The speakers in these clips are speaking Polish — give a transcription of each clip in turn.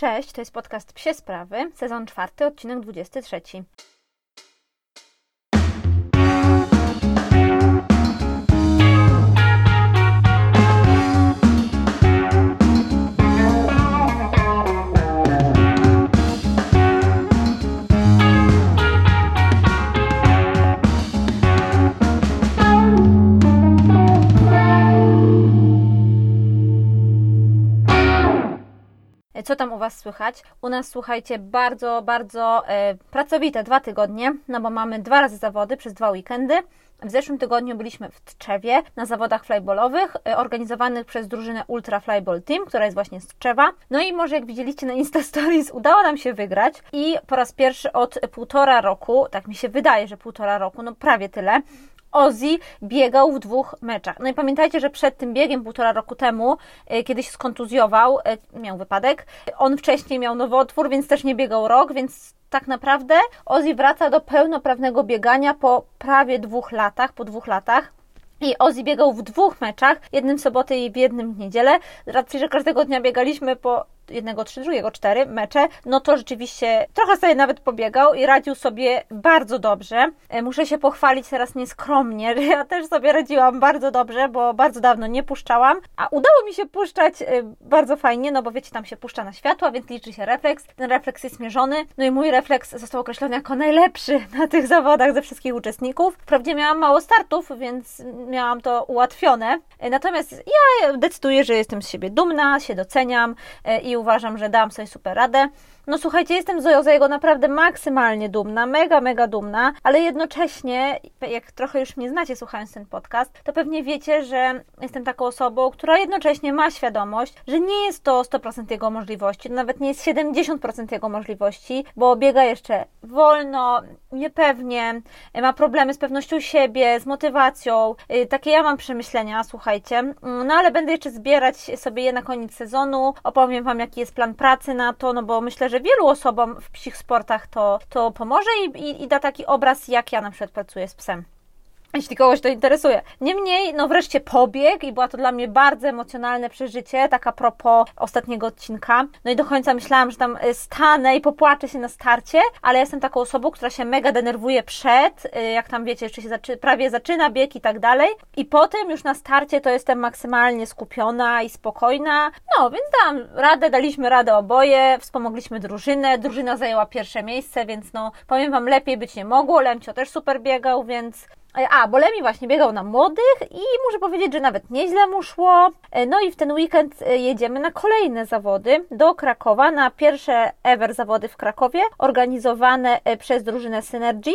Cześć, to jest podcast Psie Sprawy, sezon czwarty, odcinek 23. Co tam u Was słychać? U nas słuchajcie bardzo, bardzo e, pracowite dwa tygodnie, no bo mamy dwa razy zawody przez dwa weekendy. W zeszłym tygodniu byliśmy w Tczewie na zawodach flyballowych e, organizowanych przez drużynę Ultra Flyball Team, która jest właśnie z Tczewa. No i może jak widzieliście na Insta Stories udało nam się wygrać i po raz pierwszy od półtora roku, tak mi się wydaje, że półtora roku, no prawie tyle, Ozzy biegał w dwóch meczach. No i pamiętajcie, że przed tym biegiem półtora roku temu, e, kiedyś skontuzjował, e, miał wypadek. On wcześniej miał nowotwór, więc też nie biegał rok, więc tak naprawdę Ozzy wraca do pełnoprawnego biegania po prawie dwóch latach, po dwóch latach. I Ozzy biegał w dwóch meczach, jednym w sobotę i w jednym w niedzielę. Z racji, że każdego dnia biegaliśmy po jednego trzy, drugiego cztery mecze, no to rzeczywiście trochę sobie nawet pobiegał i radził sobie bardzo dobrze. E, muszę się pochwalić teraz nieskromnie, że ja też sobie radziłam bardzo dobrze, bo bardzo dawno nie puszczałam, a udało mi się puszczać e, bardzo fajnie, no bo wiecie, tam się puszcza na światła, więc liczy się refleks. Ten refleks jest mierzony, no i mój refleks został określony jako najlepszy na tych zawodach ze wszystkich uczestników. Wprawdzie miałam mało startów, więc miałam to ułatwione. E, natomiast ja decyduję, że jestem z siebie dumna, się doceniam i uważam, że dam sobie super radę. No słuchajcie, jestem z jego naprawdę maksymalnie dumna, mega, mega dumna, ale jednocześnie, jak trochę już mnie znacie słuchając ten podcast, to pewnie wiecie, że jestem taką osobą, która jednocześnie ma świadomość, że nie jest to 100% jego możliwości, nawet nie jest 70% jego możliwości, bo biega jeszcze wolno, niepewnie, ma problemy z pewnością siebie, z motywacją. Y, takie ja mam przemyślenia, słuchajcie. No ale będę jeszcze zbierać sobie je na koniec sezonu, opowiem Wam, jaki jest plan pracy na to, no bo myślę, że wielu osobom w psich sportach to, to pomoże i, i, i da taki obraz, jak ja na przykład pracuję z psem jeśli kogoś to interesuje. Niemniej, no wreszcie pobieg i była to dla mnie bardzo emocjonalne przeżycie, tak a propos ostatniego odcinka. No i do końca myślałam, że tam y, stanę i popłaczę się na starcie, ale jestem taką osobą, która się mega denerwuje przed, y, jak tam wiecie, jeszcze się zaczy prawie zaczyna bieg i tak dalej. I potem już na starcie to jestem maksymalnie skupiona i spokojna. No, więc dam radę, daliśmy radę oboje, wspomogliśmy drużynę, drużyna zajęła pierwsze miejsce, więc no, powiem Wam, lepiej być nie mogło. Lemcio też super biegał, więc a, bo Lemi właśnie biegał na młodych i muszę powiedzieć, że nawet nieźle mu szło. E, no i w ten weekend e, jedziemy na kolejne zawody do Krakowa, na pierwsze ever zawody w Krakowie, organizowane przez drużynę Synergy.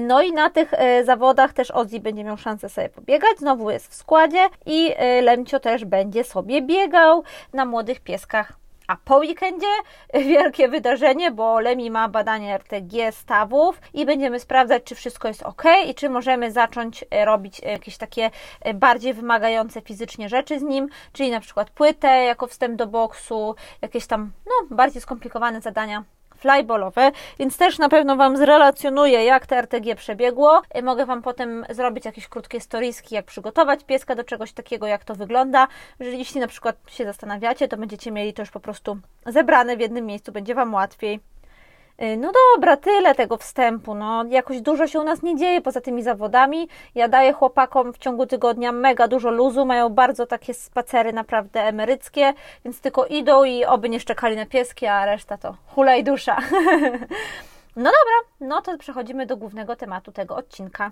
No i na tych zawodach też Ozzy będzie miał szansę sobie pobiegać, znowu jest w składzie i Lemcio też będzie sobie biegał na młodych pieskach a po weekendzie wielkie wydarzenie, bo Lemi ma badanie RTG stawów i będziemy sprawdzać, czy wszystko jest ok i czy możemy zacząć e, robić jakieś takie e, bardziej wymagające fizycznie rzeczy z nim, czyli na przykład płytę jako wstęp do boksu, jakieś tam no, bardziej skomplikowane zadania flyballowe, więc też na pewno Wam zrelacjonuję, jak te RTG przebiegło. Mogę Wam potem zrobić jakieś krótkie storiski, jak przygotować pieska do czegoś takiego, jak to wygląda. Jeśli na przykład się zastanawiacie, to będziecie mieli to już po prostu zebrane w jednym miejscu, będzie Wam łatwiej. Y, no dobra, tyle tego wstępu. No, jakoś dużo się u nas nie dzieje poza tymi zawodami. Ja daję chłopakom w ciągu tygodnia mega dużo luzu, mają bardzo takie spacery naprawdę emeryckie, więc tylko idą i oby nie szczekali na pieski, a reszta to hulaj dusza. no dobra, no to przechodzimy do głównego tematu tego odcinka.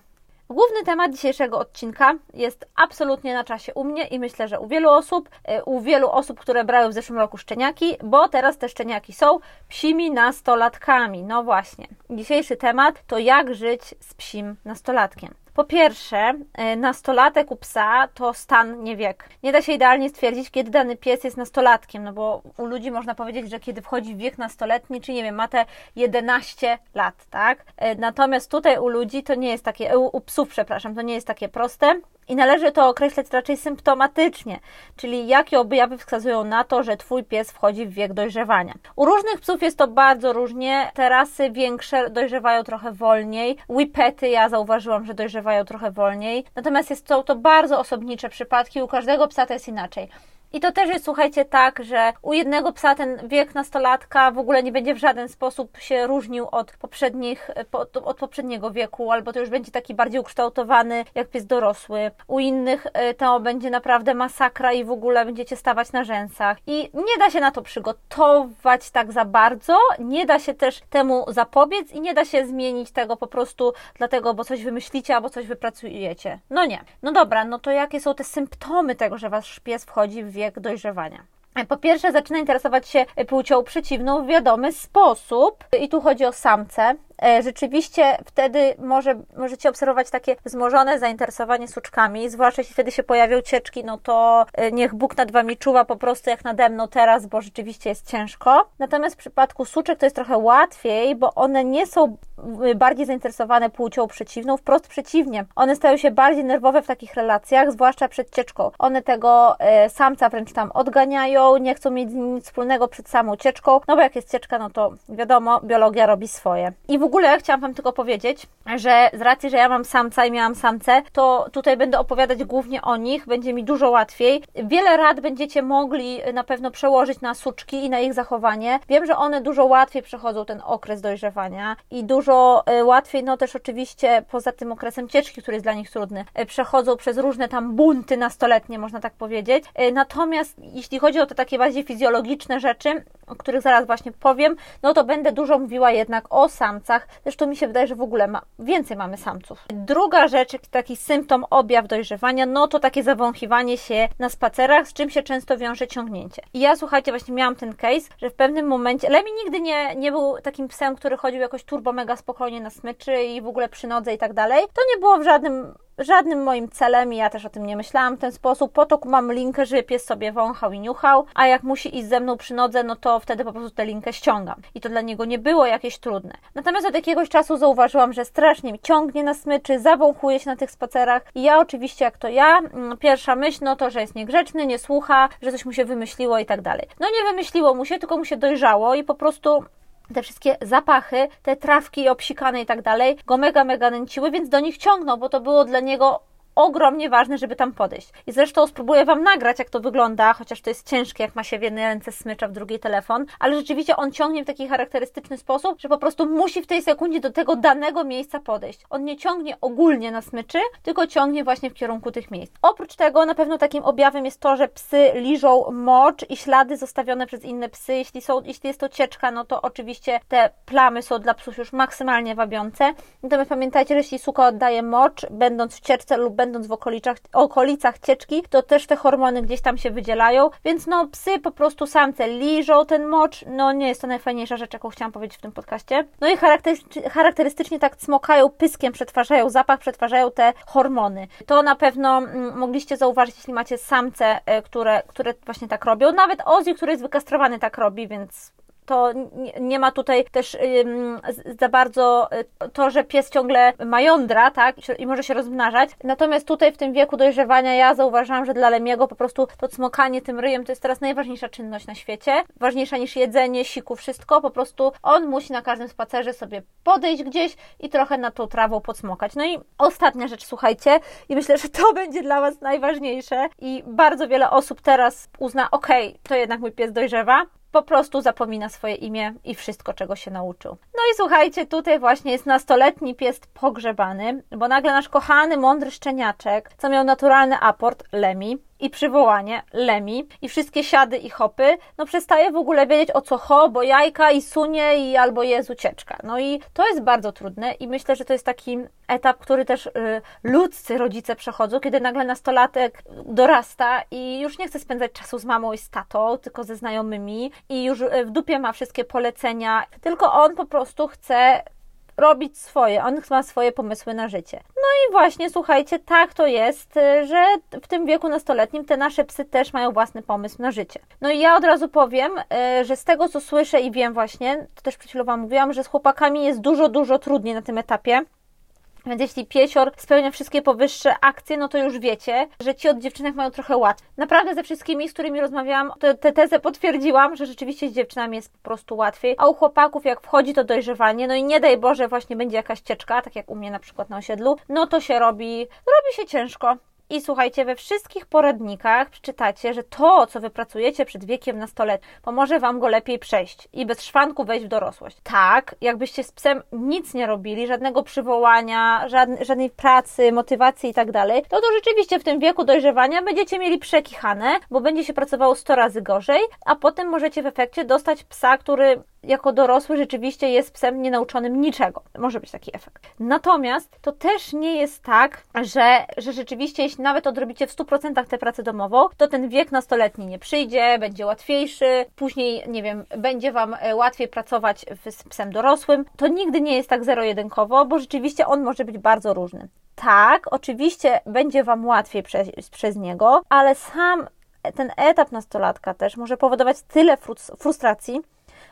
Główny temat dzisiejszego odcinka jest absolutnie na czasie u mnie i myślę, że u wielu osób, e, u wielu osób, które brały w zeszłym roku szczeniaki, bo teraz te szczeniaki są psimi nastolatkami. No właśnie. Dzisiejszy temat to jak żyć z psim nastolatkiem. Po pierwsze, e, nastolatek u psa to stan, nie wiek. Nie da się idealnie stwierdzić, kiedy dany pies jest nastolatkiem, no bo u ludzi można powiedzieć, że kiedy wchodzi w wiek nastoletni, czy nie wiem, ma te 11 lat, tak? E, natomiast tutaj u ludzi to nie jest takie, u psów, przepraszam, to nie jest takie proste i należy to określać raczej symptomatycznie, czyli jakie objawy wskazują na to, że Twój pies wchodzi w wiek dojrzewania. U różnych psów jest to bardzo różnie. Te rasy większe dojrzewają trochę wolniej. Whippety ja zauważyłam, że dojrzewają trochę wolniej. Natomiast jest to bardzo osobnicze przypadki. U każdego psa to jest inaczej. I to też jest, słuchajcie, tak, że u jednego psa ten wiek nastolatka w ogóle nie będzie w żaden sposób się różnił od poprzednich, od poprzedniego wieku, albo to już będzie taki bardziej ukształtowany, jak pies dorosły. U innych e, to będzie naprawdę masakra i w ogóle będziecie stawać na rzęsach. I nie da się na to przygotować tak za bardzo, nie da się też temu zapobiec i nie da się zmienić tego po prostu dlatego, bo coś wymyślicie albo coś wypracujecie. No nie. No dobra, no to jakie są te symptomy tego, że wasz pies wchodzi w dojrzewania? Po pierwsze, zaczyna interesować się płcią przeciwną w wiadomy sposób, i tu chodzi o samce. E, rzeczywiście wtedy może, możecie obserwować takie wzmożone zainteresowanie suczkami, zwłaszcza jeśli wtedy się pojawią cieczki, no to e, niech Bóg nad Wami czuwa po prostu jak nade mną teraz, bo rzeczywiście jest ciężko. Natomiast w przypadku suczek to jest trochę łatwiej, bo one nie są bardziej zainteresowane płcią przeciwną, wprost przeciwnie. One stają się bardziej nerwowe w takich relacjach, zwłaszcza przed cieczką. One tego e, samca wręcz tam odganiają, nie chcą mieć nic wspólnego przed samą cieczką, no bo jak jest cieczka, no to wiadomo, biologia robi swoje. I w ogóle chciałam Wam tylko powiedzieć, że z racji, że ja mam samca i miałam samce, to tutaj będę opowiadać głównie o nich, będzie mi dużo łatwiej. Wiele rad będziecie mogli na pewno przełożyć na suczki i na ich zachowanie. Wiem, że one dużo łatwiej przechodzą ten okres dojrzewania i dużo e, łatwiej, no też oczywiście poza tym okresem cieczki, który jest dla nich trudny, e, przechodzą przez różne tam bunty nastoletnie, można tak powiedzieć. Natomiast jeśli chodzi o te takie bardziej fizjologiczne rzeczy, o których zaraz właśnie powiem, no to będę dużo mówiła jednak o samcach. Zresztą mi się wydaje, że w ogóle ma, więcej mamy samców. Druga rzecz, taki symptom, objaw dojrzewania, no to takie zawąchiwanie się na spacerach, z czym się często wiąże ciągnięcie. I ja, słuchajcie, właśnie miałam ten case, że w pewnym momencie, Lemi nigdy nie, nie był takim psem, który chodził jakoś turbo mega spokojnie na smyczy i w ogóle przy nodze i tak dalej. To nie było w żadnym żadnym moim celem i ja też o tym nie myślałam w ten sposób. Po to mam linkę, żeby pies sobie wąchał i niuchał, a jak musi iść ze mną przy nodze, no to wtedy po prostu tę linkę ściągam. I to dla niego nie było jakieś trudne. Natomiast od jakiegoś czasu zauważyłam, że strasznie mi ciągnie na smyczy, zawąchuje się na tych spacerach i ja oczywiście jak to ja, mm, pierwsza myśl no to, że jest niegrzeczny, nie słucha, że coś mu się wymyśliło i tak dalej. No nie wymyśliło mu się, tylko mu się dojrzało i po prostu te wszystkie zapachy, te trawki obsikane i tak dalej, go mega, mega nęciły, więc do nich ciągnął, bo to było dla niego ogromnie ważne, żeby tam podejść. I zresztą spróbuję Wam nagrać, jak to wygląda, chociaż to jest ciężkie, jak ma się w jednej ręce smycza, w drugiej telefon, ale rzeczywiście on ciągnie w taki charakterystyczny sposób, że po prostu musi w tej sekundzie do tego danego miejsca podejść. On nie ciągnie ogólnie na smyczy, tylko ciągnie właśnie w kierunku tych miejsc. Oprócz tego na pewno takim objawem jest to, że psy liżą mocz i ślady zostawione przez inne psy. Jeśli, są, jeśli jest to cieczka, no to oczywiście te plamy są dla psów już maksymalnie wabiące. Natomiast pamiętajcie, że jeśli suka oddaje mocz, będąc w cieczce lub będąc będąc w okolicach, okolicach cieczki, to też te hormony gdzieś tam się wydzielają, więc no psy po prostu samce liżą ten mocz, no nie jest to najfajniejsza rzecz, jaką chciałam powiedzieć w tym podcaście. No i charakterystycznie tak cmokają pyskiem, przetwarzają zapach, przetwarzają te hormony. To na pewno mm, mogliście zauważyć, jeśli macie samce, e, które, które właśnie tak robią. Nawet Ozzy, który jest wykastrowany tak robi, więc to nie ma tutaj też za bardzo y, to, że pies ciągle ma jądra, tak, i może się rozmnażać. Natomiast tutaj w tym wieku dojrzewania ja zauważyłam, że dla Lemiego po prostu to cmokanie tym ryjem to jest teraz najważniejsza czynność na świecie. Ważniejsza niż jedzenie, siku, wszystko. Po prostu on musi na każdym spacerze sobie podejść gdzieś i trochę na tą trawą podsmokać. No i ostatnia rzecz, słuchajcie, i myślę, że to będzie dla Was najważniejsze i bardzo wiele osób teraz uzna, okej, okay, to jednak mój pies dojrzewa, po prostu zapomina swoje imię i wszystko, czego się nauczył. I słuchajcie, tutaj właśnie jest nastoletni pies pogrzebany, bo nagle nasz kochany, mądry szczeniaczek, co miał naturalny aport, Lemi, i przywołanie Lemi i wszystkie siady i hopy, no przestaje w ogóle wiedzieć o co ho, bo jajka i sunie i albo jest ucieczka. No i to jest bardzo trudne i myślę, że to jest taki etap, który też y, ludzcy rodzice przechodzą, kiedy nagle nastolatek dorasta i już nie chce spędzać czasu z mamą i z tatą, tylko ze znajomymi i już y, w dupie ma wszystkie polecenia, tylko on po prostu chce robić swoje, on ma swoje pomysły na życie. No i właśnie, słuchajcie, tak to jest, y, że w tym wieku nastoletnim te nasze psy też mają własny pomysł na życie. No i ja od razu powiem, y, że z tego co słyszę i wiem właśnie, to też przed chwilą Wam mówiłam, że z chłopakami jest dużo, dużo trudniej na tym etapie. Więc jeśli piesior spełnia wszystkie powyższe akcje, no to już wiecie, że ci od dziewczynek mają trochę łatwiej. Naprawdę ze wszystkimi, z którymi rozmawiałam, tę te, tezę potwierdziłam, że rzeczywiście z dziewczynami jest po prostu łatwiej. A u chłopaków, jak wchodzi to dojrzewanie, no i nie daj Boże, właśnie będzie jakaś cieczka, tak jak u mnie na przykład na osiedlu, no to się robi, robi się ciężko I słuchajcie, we wszystkich poradnikach przeczytacie, że to, co wypracujecie przed wiekiem nastoletnim, pomoże Wam go lepiej przejść i bez szwanku wejść w dorosłość. Tak, jakbyście z psem nic nie robili, żadnego przywołania, żadnej, żadnej pracy, motywacji i tak dalej, to to rzeczywiście w tym wieku dojrzewania będziecie mieli przekichane, bo będzie się pracowało 100 razy gorzej, a potem możecie w efekcie dostać psa, który jako dorosły rzeczywiście jest psem nienauczonym niczego. Może być taki efekt. Natomiast to też nie jest tak, że, że rzeczywiście, jeśli nawet odrobicie w 100% tę pracę domową, to ten wiek nastoletni nie przyjdzie, będzie łatwiejszy, później, nie wiem, będzie Wam e, łatwiej pracować z psem dorosłym. To nigdy nie jest tak zero-jedynkowo, bo rzeczywiście on może być bardzo różny. Tak, oczywiście będzie Wam łatwiej przez, przez niego, ale sam ten etap nastolatka też może powodować tyle frustracji,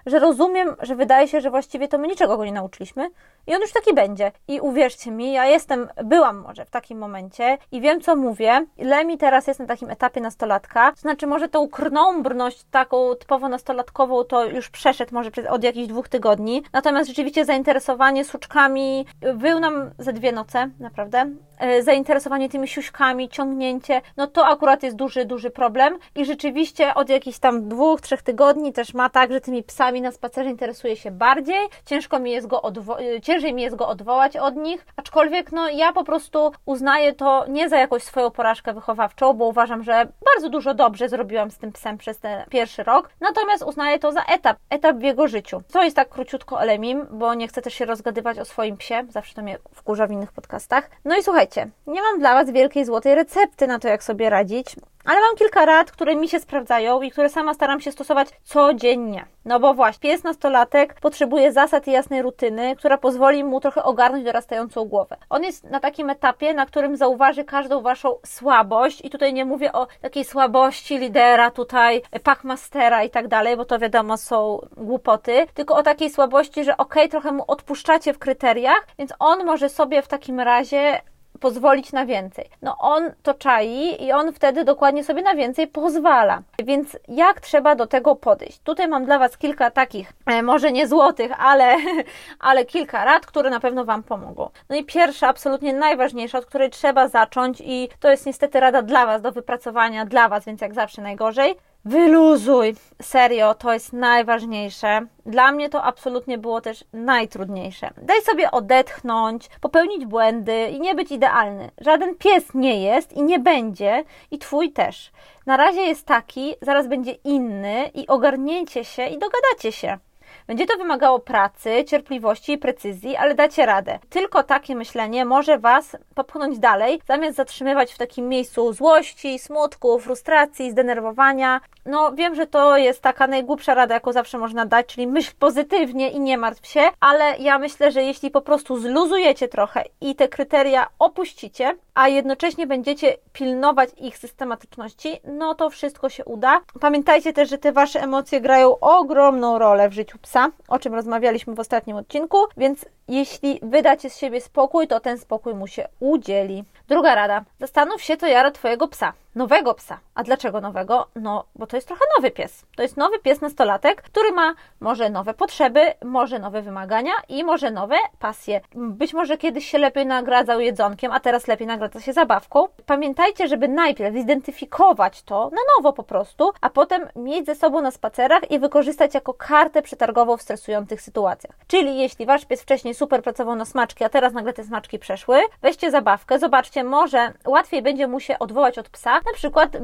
że rozumiem, że wydaje się, że właściwie to my niczego go nie nauczyliśmy i on już taki będzie. I uwierzcie mi, ja jestem, byłam może w takim momencie i wiem, co mówię. Lemi teraz jest na takim etapie nastolatka, to znaczy może tą krnąbrność taką typowo nastolatkową to już przeszedł może od jakichś dwóch tygodni, natomiast rzeczywiście zainteresowanie suczkami był nam ze dwie noce, naprawdę. E, zainteresowanie tymi siuśkami, ciągnięcie, no to akurat jest duży, duży problem i rzeczywiście od jakichś tam dwóch, trzech tygodni też ma tak, że tymi psami na spacerze interesuje się bardziej, ciężko mi jest go odwo- e, ciężej mi jest go odwołać od nich, aczkolwiek no ja po prostu uznaję to nie za jakąś swoją porażkę wychowawczą, bo uważam, że bardzo dużo dobrze zrobiłam z tym psem przez ten pierwszy rok, natomiast uznaję to za etap, etap w jego życiu. To jest tak króciutko o Lemim, bo nie chcę też się rozgadywać o swoim psie, zawsze to mnie wkurza w innych podcastach. No i słuchajcie, nie mam dla Was wielkiej złotej recepty na to, jak sobie radzić, ale mam kilka rad, które mi się sprawdzają i które sama staram się stosować codziennie. No bo właśnie, pies nastolatek potrzebuje zasad i jasnej rutyny, która pozwoli mu trochę ogarnąć dorastającą głowę. On jest na takim etapie, na którym zauważy każdą waszą słabość i tutaj nie mówię o takiej słabości lidera, tutaj packmastera i tak dalej, bo to wiadomo są głupoty, tylko o takiej słabości, że okej, okay, trochę mu odpuszczacie w kryteriach, więc on może sobie w takim razie pozwolić na więcej. No on to czai i on wtedy dokładnie sobie na więcej pozwala. Więc jak trzeba do tego podejść? Tutaj mam dla Was kilka takich, e, może nie złotych, ale, ale kilka rad, które na pewno Wam pomogą. No i pierwsza, absolutnie najważniejsza, od której trzeba zacząć i to jest niestety rada dla Was, do wypracowania dla Was, więc jak zawsze najgorzej, Wyluzuj. Serio, to jest najważniejsze. Dla mnie to absolutnie było też najtrudniejsze. Daj sobie odetchnąć, popełnić błędy i nie być idealny. Żaden pies nie jest i nie będzie, i twój też. Na razie jest taki, zaraz będzie inny i ogarnięcie się i dogadacie się. Będzie to wymagało pracy, cierpliwości i precyzji, ale dacie radę. Tylko takie myślenie może Was popchnąć dalej, zamiast zatrzymywać w takim miejscu złości, smutku, frustracji, zdenerwowania. No, wiem, że to jest taka najgłupsza rada, jaką zawsze można dać, czyli myśl pozytywnie i nie martw się, ale ja myślę, że jeśli po prostu zluzujecie trochę i te kryteria opuścicie, a jednocześnie będziecie pilnować ich systematyczności, no to wszystko się uda. Pamiętajcie też, że te Wasze emocje grają ogromną rolę w życiu psa, o czym rozmawialiśmy w ostatnim odcinku, więc jeśli wydacie z siebie spokój, to ten spokój mu się udzieli. Druga rada. Zastanów się, co jara Twojego psa. Nowego psa. A dlaczego nowego? No, bo to jest trochę nowy pies. To jest nowy pies nastolatek, który ma może nowe potrzeby, może nowe wymagania i może nowe pasje. Być może kiedyś się lepiej nagradzał jedzonkiem, a teraz lepiej nagradza się zabawką. Pamiętajcie, żeby najpierw zidentyfikować to na nowo po prostu, a potem mieć ze sobą na spacerach i wykorzystać jako kartę przetargową w stresujących sytuacjach. Czyli jeśli Wasz pies wcześniej super pracował na smaczki, a teraz nagle te smaczki przeszły, weźcie zabawkę, zobaczcie, może łatwiej będzie mu się odwołać od psa, na przykład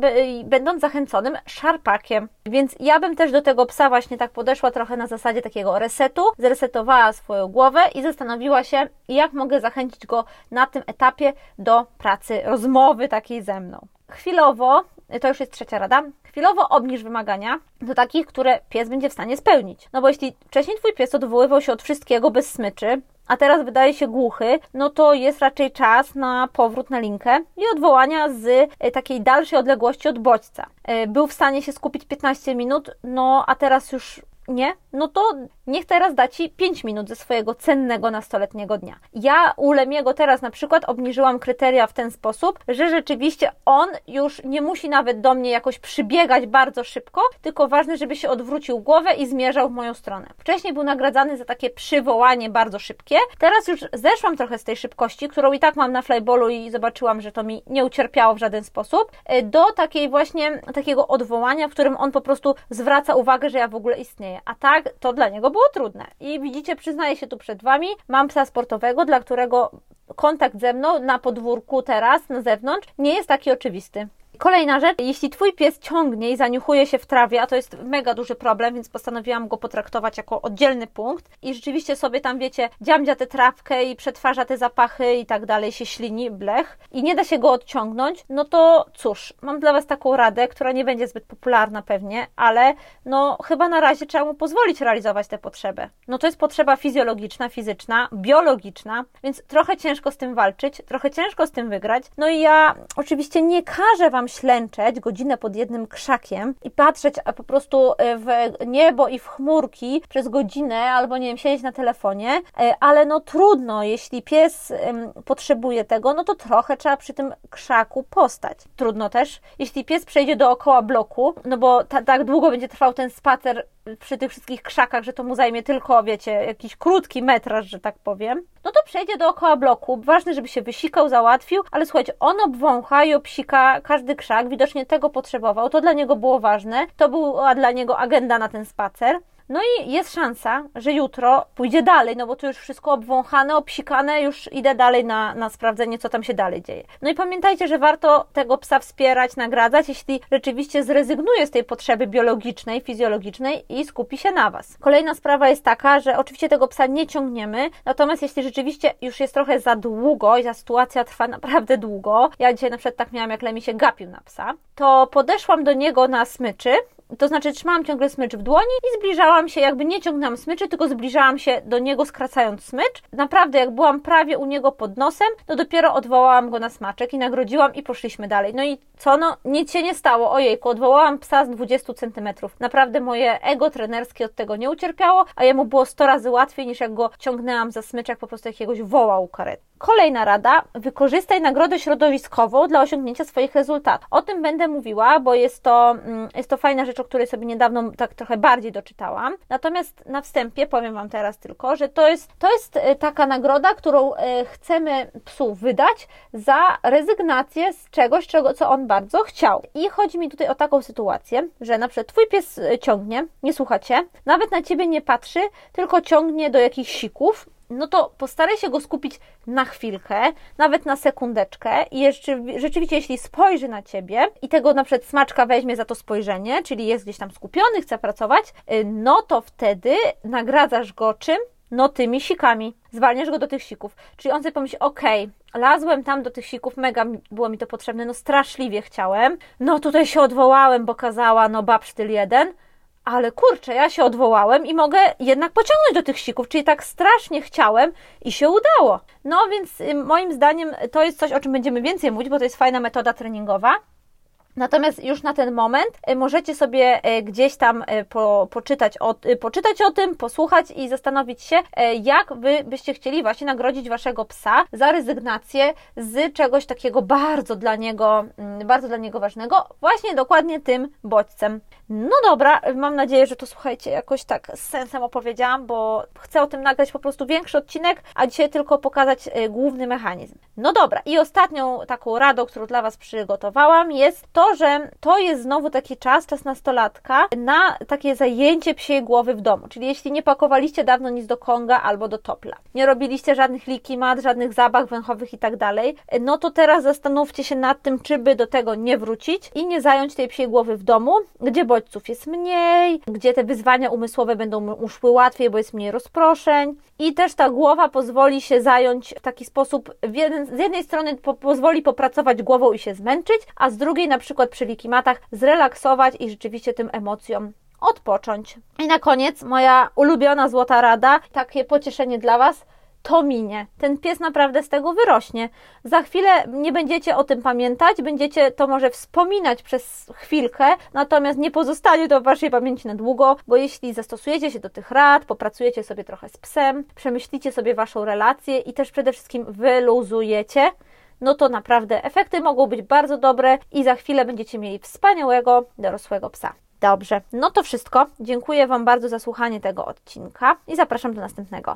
będąc zachęconym szarpakiem. Więc ja bym też do tego psa właśnie tak podeszła trochę na zasadzie takiego resetu, zresetowała swoją głowę i zastanowiła się, jak mogę zachęcić go na tym etapie do pracy, rozmowy takiej ze mną. Chwilowo, to już jest trzecia rada, chwilowo obniż wymagania do takich, które pies będzie w stanie spełnić. No bo jeśli wcześniej Twój pies odwoływał się od wszystkiego bez smyczy, a teraz wydaje się głuchy, no to jest raczej czas na powrót na linkę i odwołania z e, takiej dalszej odległości od bodźca. E, był w stanie się skupić 15 minut, no a teraz już nie, no to niech teraz da Ci 5 minut ze swojego cennego nastoletniego dnia. Ja u Lemiego teraz na przykład obniżyłam kryteria w ten sposób, że rzeczywiście on już nie musi nawet do mnie jakoś przybiegać bardzo szybko, tylko ważne, żeby się odwrócił głowę i zmierzał w moją stronę. Wcześniej był nagradzany za takie przywołanie bardzo szybkie, teraz już zeszłam trochę z tej szybkości, którą i tak mam na flyballu i zobaczyłam, że to mi nie ucierpiało w żaden sposób, e, do takiej właśnie takiego odwołania, w którym on po prostu zwraca uwagę, że ja w ogóle istnieję. A tak, to dla niego było trudne. I widzicie, przyznaję się tu przed Wami, mam psa sportowego, dla którego kontakt ze mną na podwórku teraz, na zewnątrz, nie jest taki oczywisty. Kolejna rzecz, jeśli Twój pies ciągnie i zaniuchuje się w trawie, a to jest mega duży problem, więc postanowiłam go potraktować jako oddzielny punkt i rzeczywiście sobie tam, wiecie, dziamdzia tę trawkę i przetwarza te zapachy i tak dalej, się ślini, blech i nie da się go odciągnąć, no to cóż, mam dla Was taką radę, która nie będzie zbyt popularna pewnie, ale no chyba na razie trzeba mu pozwolić realizować tę potrzebę. No to jest potrzeba fizjologiczna, fizyczna, biologiczna, więc trochę ciężko z tym walczyć, trochę ciężko z tym wygrać. No i ja oczywiście nie każę Wam ślęczeć godzinę pod jednym krzakiem i patrzeć po prostu e, w niebo i w chmurki przez godzinę, albo nie wiem, siedzieć na telefonie, e, ale no trudno, jeśli pies potrzebuje tego, no to trochę trzeba przy tym krzaku postać. Trudno też, jeśli pies przejdzie dookoła bloku, no bo ta, tak długo będzie trwał ten spacer przy tych wszystkich krzakach, że to mu zajmie tylko, wiecie, jakiś krótki metraż, że tak powiem, no to przejdzie dookoła bloku. Ważne, żeby się wysikał, załatwił, ale słuchajcie, on obwącha i obsika każdy krzak, widocznie tego potrzebował, to dla niego było ważne, to była dla niego agenda na ten spacer. No i jest szansa, że jutro pójdzie dalej, no bo tu już wszystko obwąchane, obsikane, już idę dalej na, na sprawdzenie, co tam się dalej dzieje. No i pamiętajcie, że warto tego psa wspierać, nagradzać, jeśli rzeczywiście zrezygnuje z tej potrzeby biologicznej, fizjologicznej i skupi się na Was. Kolejna sprawa jest taka, że oczywiście tego psa nie ciągniemy, natomiast jeśli rzeczywiście już jest trochę za długo i ta sytuacja trwa naprawdę długo, ja dzisiaj na przykład tak miałam, jak Lemi się gapił na psa, to podeszłam do niego na smyczy to znaczy trzymałam ciągle smycz w dłoni i zbliżałam się, jakby nie ciągnęłam smyczy, tylko zbliżałam się do niego skracając smycz. Naprawdę, jak byłam prawie u niego pod nosem, to dopiero odwołałam go na smaczek i nagrodziłam i poszliśmy dalej. No i co? No nic się nie stało. Ojejku, odwołałam psa z 20 centymetrów. Naprawdę moje ego trenerskie od tego nie ucierpiało, a jemu było 100 razy łatwiej niż jak go ciągnęłam za smyczek, po prostu jakiegoś wołał karet. Kolejna rada, wykorzystaj nagrodę środowiskową dla osiągnięcia swoich rezultatów. O tym będę mówiła, bo jest to, mm, jest to fajna rzecz, o której sobie niedawno tak trochę bardziej doczytałam. Natomiast na wstępie powiem Wam teraz tylko, że to jest, to jest e, taka nagroda, którą e, chcemy psu wydać za rezygnację z czegoś, czego, co on bardzo chciał. I chodzi mi tutaj o taką sytuację, że na przykład Twój pies e, ciągnie, nie słuchacie, nawet na Ciebie nie patrzy, tylko ciągnie do jakichś sików no to postaraj się go skupić na chwilkę, nawet na sekundeczkę i jeszcze, rzeczywiście jeśli spojrzy na Ciebie i tego na przykład smaczka weźmie za to spojrzenie, czyli jest gdzieś tam skupiony, chce pracować, y, no to wtedy nagradzasz go czym? No tymi sikami. Zwalniasz go do tych sików. Czyli on sobie pomyśli, okej, okay, lazłem tam do tych sików, mega było mi to potrzebne, no straszliwie chciałem, no tutaj się odwołałem, bo kazała, no bab styl jeden, ale kurczę, ja się odwołałem i mogę jednak pociągnąć do tych sików, czyli tak strasznie chciałem i się udało. No więc y, moim zdaniem to jest coś, o czym będziemy więcej mówić, bo to jest fajna metoda treningowa. Natomiast już na ten moment y, możecie sobie y, gdzieś tam po, poczytać, o, poczytać o tym, posłuchać i zastanowić się, jak Wy byście chcieli właśnie nagrodzić Waszego psa za rezygnację z czegoś takiego bardzo dla niego, mm, bardzo dla niego ważnego, właśnie dokładnie tym bodźcem. No dobra, mam nadzieję, że to słuchajcie, jakoś tak z sensem opowiedziałam, bo chcę o tym nagrać po prostu większy odcinek, a dzisiaj tylko pokazać e, główny mechanizm. No dobra, i ostatnią taką radą, którą dla Was przygotowałam, jest to, że to jest znowu taki czas, czas nastolatka, na takie zajęcie psiej głowy w domu. Czyli jeśli nie pakowaliście dawno nic do konga albo do topla, nie robiliście żadnych likimat, żadnych zabach węchowych i tak dalej, no to teraz zastanówcie się nad tym, czy by do tego nie wrócić i nie zająć tej psiej głowy w domu, gdzie bodźców jest mniej, gdzie te wyzwania umysłowe będą uszły łatwiej, bo jest mniej rozproszeń i też ta głowa pozwoli się zająć w taki sposób, z jednej strony po, pozwoli popracować głową i się zmęczyć, a z drugiej na przykład przy likimatach zrelaksować i rzeczywiście tym emocjom odpocząć. I na koniec moja ulubiona złota rada, takie pocieszenie dla Was, to minie. Ten pies naprawdę z tego wyrośnie. Za chwilę nie będziecie o tym pamiętać, będziecie to może wspominać przez chwilkę, natomiast nie pozostanie to w Waszej pamięci na długo, bo jeśli zastosujecie się do tych rad, popracujecie sobie trochę z psem, przemyślicie sobie Waszą relację i też przede wszystkim wyluzujecie, no to naprawdę efekty mogą być bardzo dobre i za chwilę będziecie mieli wspaniałego dorosłego psa. Dobrze, no to wszystko. Dziękuję Wam bardzo za słuchanie tego odcinka i zapraszam do następnego.